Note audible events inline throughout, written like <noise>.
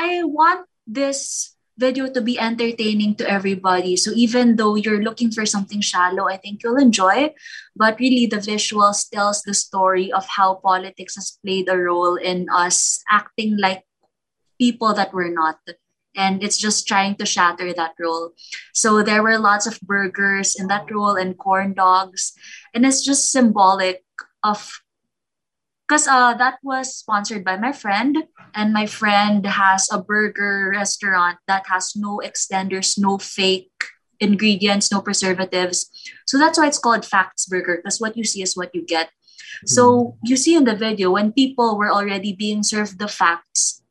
I want this video to be entertaining to everybody. So even though you're looking for something shallow, I think you'll enjoy. But really, the visuals tells the story of how politics has played a role in us acting like people that we're not. And it's just trying to shatter that role. So there were lots of burgers in that role and corn dogs. And it's just symbolic of because uh, that was sponsored by my friend and my friend has a burger restaurant that has no extenders no fake ingredients no preservatives. So that's why it's called facts burger because what you see is what you get. So you see in the video when people were already being served the facts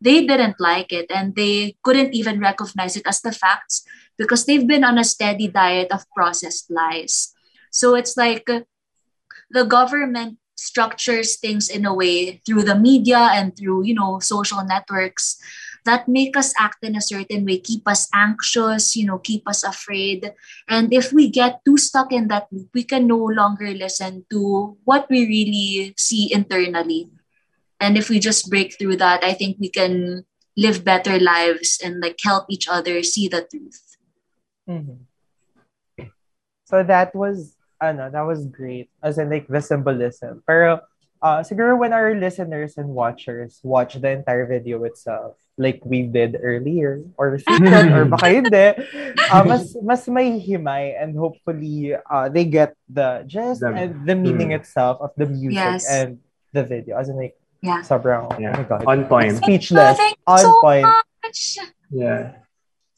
they didn't like it and they couldn't even recognize it as the facts because they've been on a steady diet of processed lies. So it's like the government structures things in a way through the media and through you know social networks that make us act in a certain way keep us anxious you know keep us afraid. And if we get too stuck in that loop we can no longer listen to what we really see internally. And if we just break through that i think we can live better lives and like help each other see the truth. Mm-hmm. so that was ano, that was great. As in, like, the symbolism. Pero, uh, siguro when our listeners and watchers watch the entire video itself, like we did earlier, or secret, <laughs> or baka hindi, uh, mas, mas may himay and hopefully uh, they get the gist the, and the meaning mm. itself of the music yes. and the video. As in, like, yeah. sobrang, yeah. oh my God. On point. Speechless. Oh, on so point. Much. Yeah.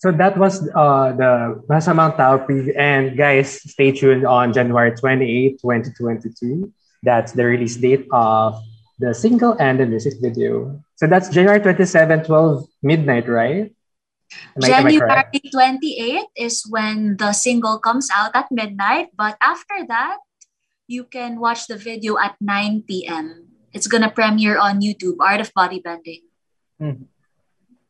So that was uh, the Masasamang Tao preview. And guys, stay tuned on January 28, 2022. That's the release date of the single and the music video. So that's January 27, 12 midnight, right? Am January I, 28 is when the single comes out at midnight. But after that, you can watch the video at 9 p.m. It's going to premiere on YouTube, Art of Bodybending. Mm-hmm.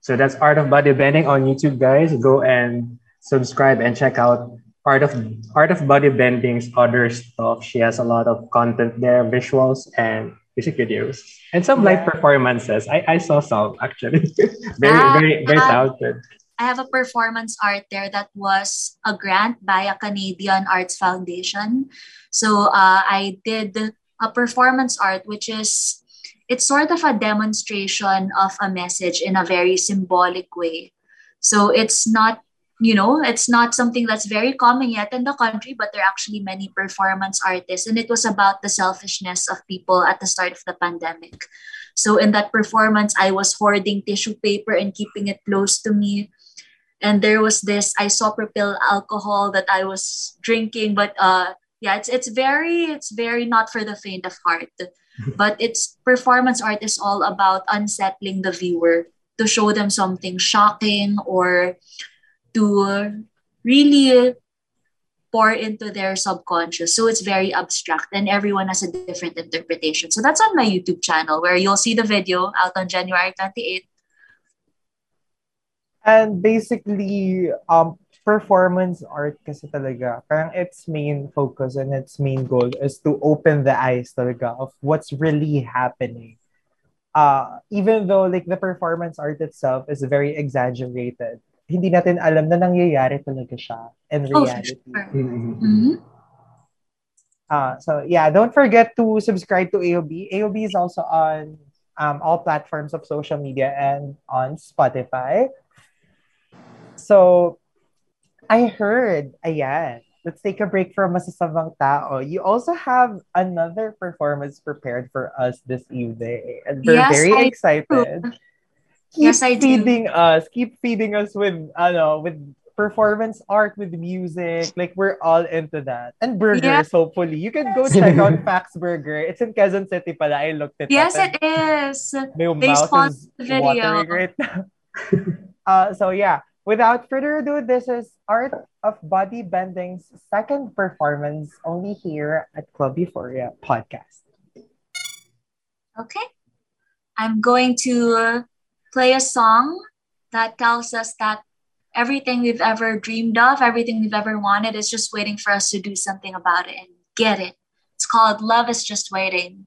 So that's Art of Bodybending on YouTube, guys. Go and subscribe and check out Art of Art of Bodybending's other stuff. She has a lot of content there, visuals and music videos, and some live performances. I, I saw some actually. <laughs> very, uh, very, very talented. I have a performance art there that was a grant by a Canadian Arts Foundation. So uh, I did a performance art, which is it's sort of a demonstration of a message in a very symbolic way. So it's not, you know, it's not something that's very common yet in the country, but there are actually many performance artists. And it was about the selfishness of people at the start of the pandemic. So in that performance, I was hoarding tissue paper and keeping it close to me. And there was this isopropyl alcohol that I was drinking, but uh, yeah, it's it's very it's very not for the faint of heart but its performance art is all about unsettling the viewer to show them something shocking or to really pour into their subconscious. So it's very abstract and everyone has a different interpretation. So that's on my YouTube channel where you'll see the video out on January 28th. And basically, um, performance art kasi talaga, parang its main focus and its main goal is to open the eyes talaga of what's really happening. Uh, even though like the performance art itself is very exaggerated, hindi natin alam na nangyayari talaga siya in oh, reality. Oh, sure. mm-hmm. Uh, so yeah, don't forget to subscribe to AOB. AOB is also on um, all platforms of social media and on Spotify. So I heard, ayan, let's take a break from Masasamang Tao. You also have another performance prepared for us this evening. And we're yes, very I excited. Do. Keep yes, I feeding do. us. Keep feeding us with, ano, with performance art, with music. Like, we're all into that. And burgers, yeah. hopefully. You can go check out <laughs> Fax Burger. It's in Quezon City pala. I looked it yes, up. Yes, it is. My they mouth is the video. watering right <laughs> now. uh, so, yeah Without further ado, this is Art of Body Bending's second performance only here at Club Euphoria podcast. Okay. I'm going to play a song that tells us that everything we've ever dreamed of, everything we've ever wanted is just waiting for us to do something about it and get it. It's called Love is Just Waiting.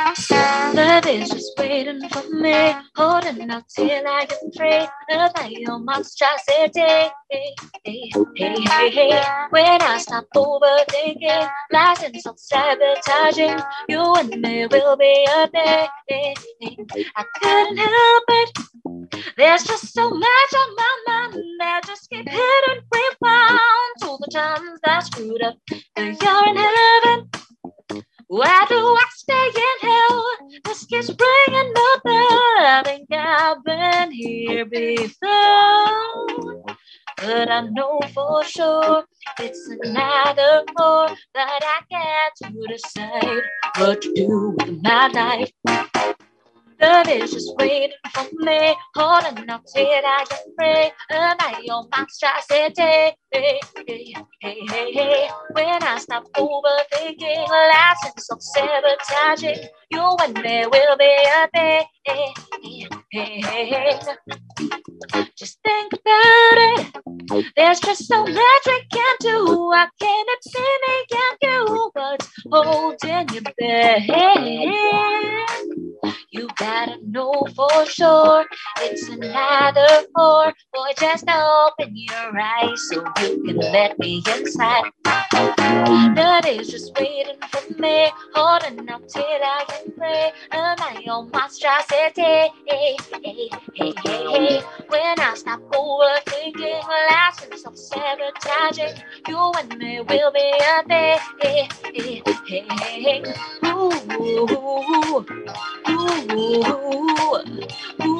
Love is just waiting for me, holding out till I get free of my own monstrosity. Hey, hey, hey, hey, hey. When I stop overthinking, lies and self-sabotaging, you and me will be a day. I couldn't help it. There's just so much on my mind that just keep hitting rewound to the times that screwed up. And you're in heaven. Why do I stay in hell? This keeps bringing up I think I've been here before. But I know for sure it's another more that I get to decide what to do with my life. Love is just waiting for me, holding on till I get free of my own monstrosity. Hey, hey, hey, hey, hey. When I stop overthinking, lies and self-sabotaging, you and me will be a thing. Hey, hey, hey, hey. Just think about it. There's just so much I can do. I cannot see me and you what's holding you back. You gotta know for sure it's another four. Boy, just open your eyes so you can let me inside. That is just waiting for me, holding up till I can pray. Am I on monstrosity? Hey, hey, hey, hey, hey. When I stop overthinking, lies and self-sabotaging, you and me will be a thing. Hey, hey, hey, hey, ooh, ooh, ooh, ooh, ooh.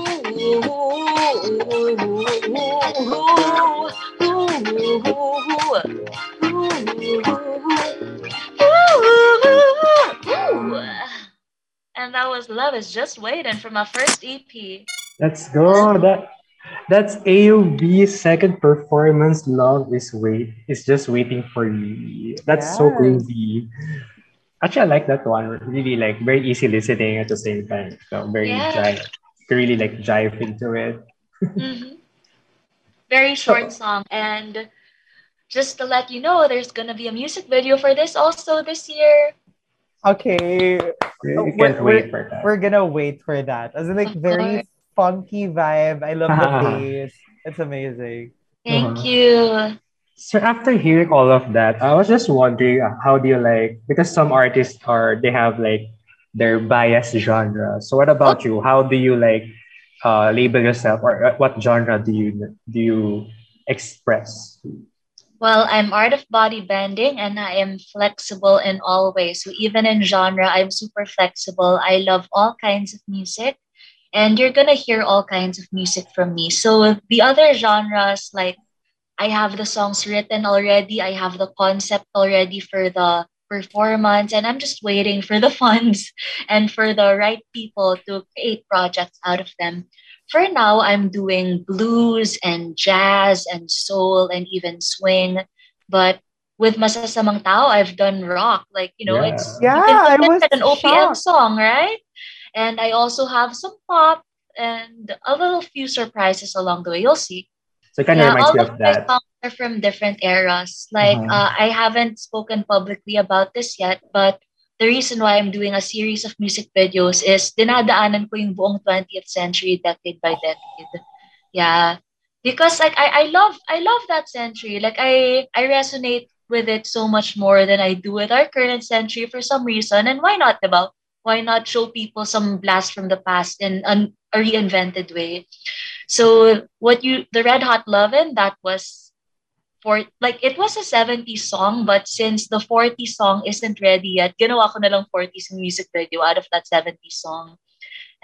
And that was Love is Just Waiting from my first EP. Let's go. That that's AOB's second performance. Love is wait is just waiting for you. That's so Yes. groovy. Actually, I like that one. Really like very easy listening at the same time. So very Yeah. jive. You really like jive into it. Mhm. Very short song. And just to let you know, there's going to be a music video for this also this year. Okay. We Oh, we we're- wait for that. We're gonna wait for that. As in, like Of very course. funky vibe. I love the <laughs> bass. It's amazing. Thank Uh-huh. you. So after hearing all of that, I was just wondering uh, how do you like because some artists are they have like their biased genre. So what about you? How do you like uh, label yourself or uh, what genre do you do you express? Well, I'm art of body bending and I am flexible in all ways. So even in genre, I'm super flexible. I love all kinds of music and you're going to hear all kinds of music from me. So the other genres like I have the songs written already, I have the concept already for the performance and I'm just waiting for the <laughs> funds and for the right people to create projects out of them. For now, I'm doing blues and jazz and soul and even swing. But with Masasamang Tao, I've done rock. Like, you know, Yeah. it's Yeah, you can I put was it at an OPM shocked. song, right? And I also have some pop and a little few surprises along the way. You'll see. So it kind of Yeah, reminds me of of my that. songs are from different eras. Like, Uh-huh. uh, I haven't spoken publicly about this yet, but the reason why I'm doing a series of music videos is dinadaanan ko yung buong 20th century decade by decade. Yeah. Because like I, I love I love that century. Like I I resonate with it so much more than I do with our current century for some reason. And why not, diba? Why not show people some blast from the past in an, a reinvented way? So what you the Red Hot Lovin' that was for like it was a 70s song, but since the 40s song isn't ready yet, ginawa ko na lang 40s music video out of that 70s song.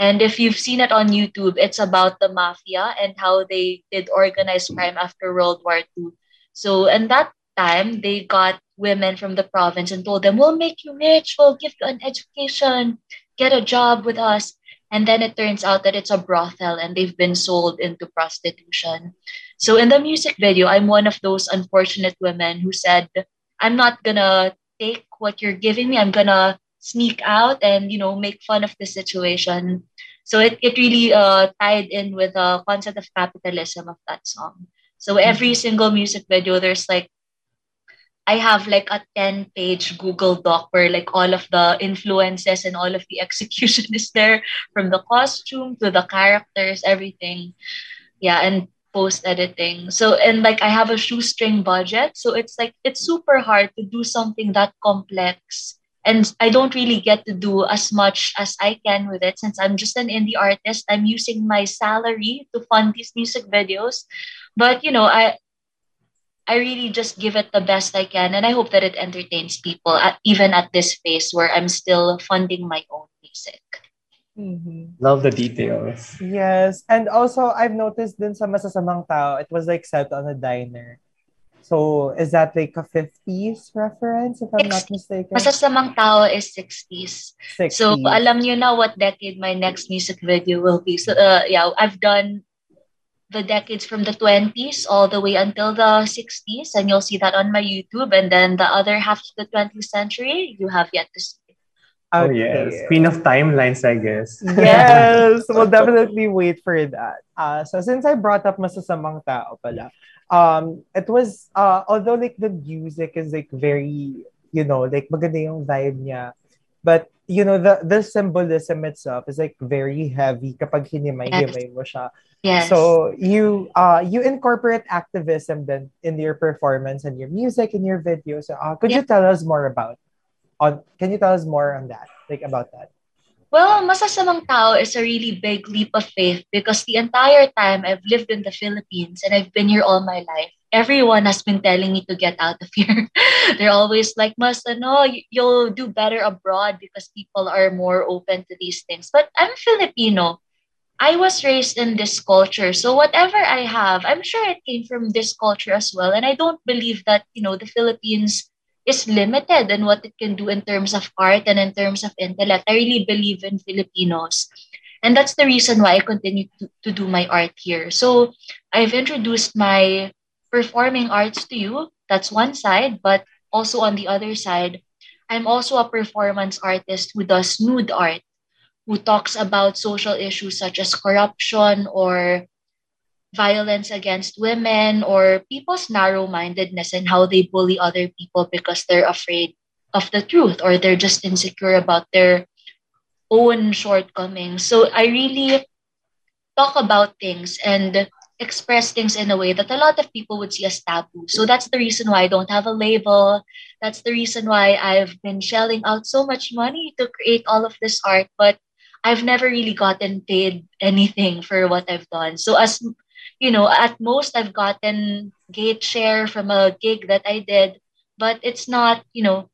And if you've seen it on YouTube, it's about the mafia and how they did organized crime after World War II. So, in that time, they got women from the province and told them, We'll make you rich, we'll give you an education, get a job with us. And then it turns out that it's a brothel and they've been sold into prostitution. So, in the music video, I'm one of those unfortunate women who said, I'm not gonna take what you're giving me, I'm gonna sneak out and you know make fun of the situation. So it, it really uh, tied in with the concept of capitalism of that song. So every single music video there's like I have like a 10 page Google Doc where like all of the influences and all of the <laughs> execution is there from the costume to the characters, everything. Yeah, and post editing. So, and like I have a shoestring budget. So it's like, it's super hard to do something that complex. And I don't really get to do as much as I can with it since I'm just an indie artist. I'm using my salary to fund these music videos. But, you know, I, I really just give it the best I can, and I hope that it entertains people, at, even at this phase where I'm still funding my own music. Mm-hmm. Love the details. Yes. And also, I've noticed din sa Masasamang Tao, it was like set on a diner. So, is that like a 50s reference, if I'm not mistaken? Masasamang Tao is 60s. 60s. So, alam niyo na what decade my next music video will be. So, uh, yeah, I've done the decades from the 20s all the way until the 60s, and you'll see that on my YouTube. And then the other half of the 20th century, you have yet to see. Oh, yes. Queen of timelines, I guess. yes, <laughs> we'll definitely wait for that. Uh, so since I brought up Masasamang Tao pala, um, it was, uh, although like the music is like very, you know, like maganda yung vibe niya, but you know, the the symbolism itself is like very heavy kapag hinimay-himay mo siya. Yes. So you uh you incorporate activism then in your performance and your music and your videos. Uh, could you tell us more about on can you tell us more on that? Like about that? Well, Masasamang Tao is a really big leap of faith because the entire time I've lived in the Philippines and I've been here all my life, everyone has been telling me to get out of <laughs> here. They're always like, Mas, no, you'll do better abroad because people are more open to these things. But I'm Filipino. I was raised in this culture. So whatever I have, I'm sure it came from this culture as well. And I don't believe that, you know, the Philippines is limited in what it can do in terms of art and in terms of intellect. I really believe in Filipinos. And that's the reason why I continue to, to do my art here. So I've introduced my performing arts to you. That's one side. But also on the other side, I'm also a performance artist who does nude art who talks about social issues such as corruption or violence against women or people's narrow mindedness and how they bully other people because they're afraid of the truth or they're just insecure about their own shortcomings. So I really talk about things and express things in a way that a lot of people would see as taboo. So that's the reason why I don't have a label. That's the reason why I've been shelling out so much money to create all of this art. But I've never really gotten paid anything for what I've done. So as you know, at most I've gotten gate share from a gig that I did, but it's not, you know,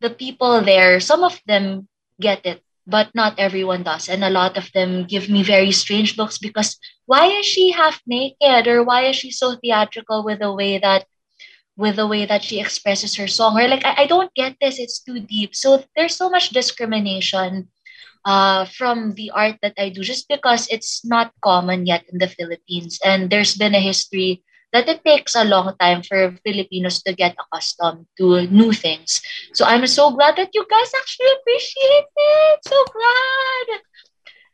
the people there, some of them get it, but not everyone does. And a lot of them give me very strange looks because why is she half naked or why is she so theatrical with the way that with the way that she expresses her song or like I, I don't get this it's too deep so there's so much discrimination uh, from the art that I do just because it's not common yet in the Philippines. And there's been a history that it takes a long time for Filipinos to get accustomed to new things. So I'm so glad that you guys actually appreciate it. So glad.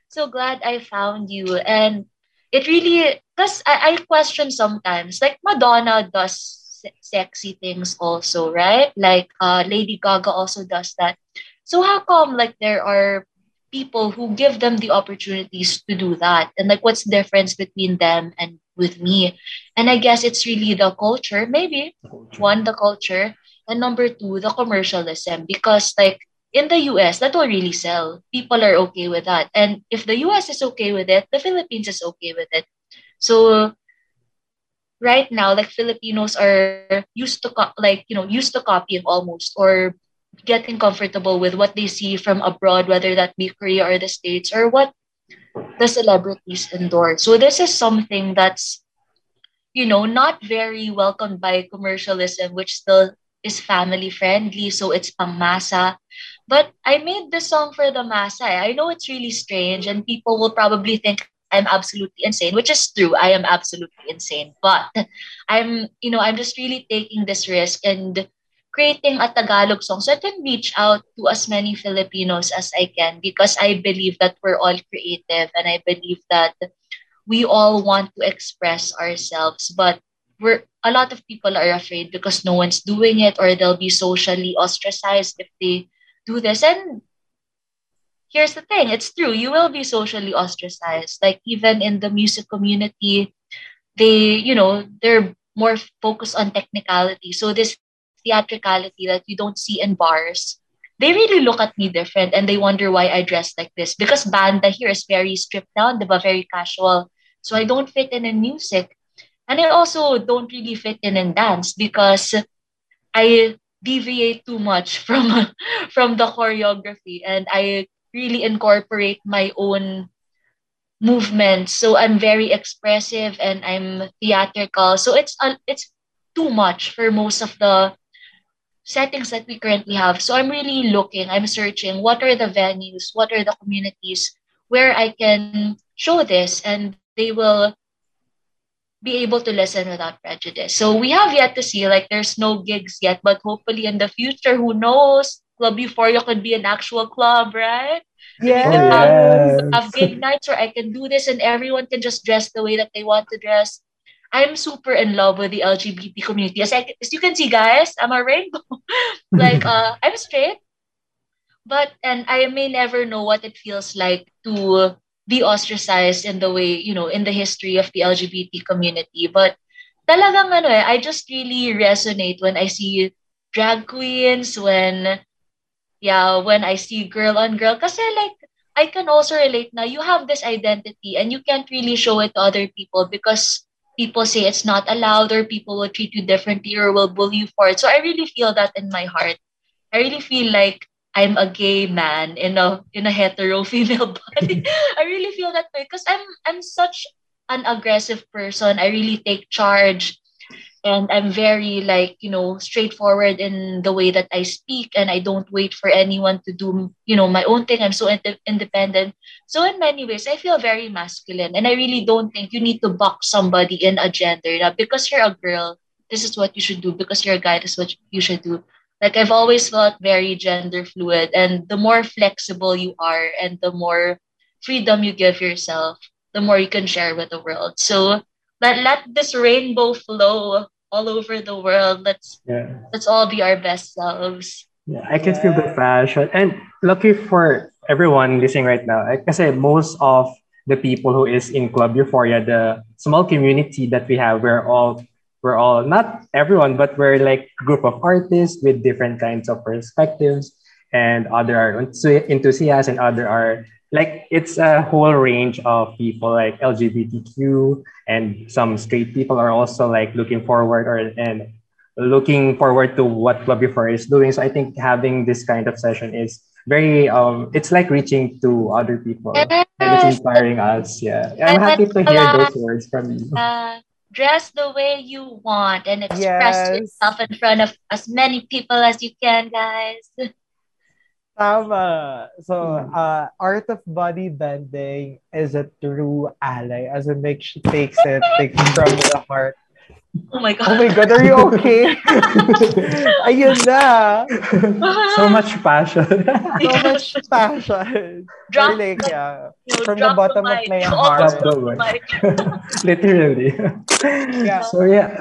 So glad I found you. And it really, because I, I question sometimes, like Madonna does sexy things also, right? Like uh, Lady Gaga also does that. So how come like there are people who give them the opportunities to do that and like what's the difference between them and with me. And i guess it's really the culture. Maybe one the culture. And number two the commercialism. Because like in the us that will really sell. People are okay with that. And if the us is okay with it the philippines is okay with it. So right now like filipinos are used to co- like you know used to copying almost or getting comfortable with what they see from abroad, whether that be Korea or the States, or what the celebrities endorse. So this is something that's, you know, not very welcomed by commercialism, which still is family friendly. So it's pang masa. But I made this song for the masa. Eh. I know it's really strange, and people will probably think I'm absolutely insane, which is true. I am absolutely insane. But I'm, you know, I'm just really taking this risk and creating a Tagalog song so I can reach out to as many Filipinos as I can because I believe that we're all creative and I believe that we all want to express ourselves. But we're a lot of people are afraid because no one's doing it or they'll be socially ostracized if they do this. And here's the thing it's true you will be socially ostracized like even in the music community they you know they're more focused on technicality so this theatricality that you don't see in bars they really look at me different and they wonder why I dress like this because banda here is very stripped down, diba? very casual. So I don't fit in in music. And I also don't really fit in in dance because I deviate too much <laughs> from from the choreography and I really incorporate my own movements. So I'm very expressive and I'm theatrical. So it's uh, it's too much for most of the settings that we currently have. So I'm really looking, I'm searching what are the venues, what are the communities where I can show this and they will be able to listen without prejudice. So we have yet to see, like there's no gigs yet, but hopefully in the future, who knows, Club Euphoria could be an actual club, right? Yes. We can have, oh, Yes. have gig nights where I can do this and everyone can just dress the way that they want to dress. I'm super in love with the LGBT community. As, I, as you can see, guys, I'm a rainbow. <laughs> like, <laughs> uh, I'm straight, but and I may never know what it feels like to be ostracized in the way, you know, in the history of the LGBT community. But talagang ano eh, I just really resonate when I see drag queens, when yeah, when I see girl on girl. Kasi like, I can also relate now. You have this identity and you can't really show it to other people because people say it's not allowed or people will treat you differently or will bully you for it. So I really feel that in my heart. I really feel like I'm a gay man in a in a hetero <laughs> female body. <laughs> I really feel that way because I'm I'm such an aggressive person. I really take charge and I'm very like you know straightforward in the way that I speak and I don't wait for anyone to do you know my own thing. I'm so ind- independent. So in many ways I feel very masculine. And I really don't think you need to box somebody in a gender na because you're a girl this is what you should do. Because you're a guy this is what you should do. Like I've always felt very gender fluid. And the more flexible you are and the more freedom you give yourself the more you can share with the world. So let let this rainbow flow all over the world. Let's Yeah. let's all be our best selves. Yeah, I can feel the passion. And lucky for everyone listening right now, eh, kasi most of the people who is in Club Euphoria, the small community that we have, we're all we're all not everyone, but we're like a group of artists with different kinds of perspectives, and other are enthu- enthusiasts, and other are like it's a whole range of people like LGBTQ and some straight people are also like looking forward or and looking forward to what Club Euphoria is doing. So I think having this kind of session is very um it's like reaching to other people and it's inspiring us. Yeah. I'm happy to hear those words from you. Uh, dress the way you want and express Yes. yourself in front of as many people as you can, guys. <laughs> Tama. So, Hmm. uh, art of body bending is a true ally. As in, like, she takes it like, from the heart. Oh my Oh god. my God, are you okay? <laughs> Ayun na. <laughs> so much passion. <laughs> So much passion. Drop Or like, the- yeah. You from the bottom of mic. my heart. the the. Literally. Yeah. So yeah,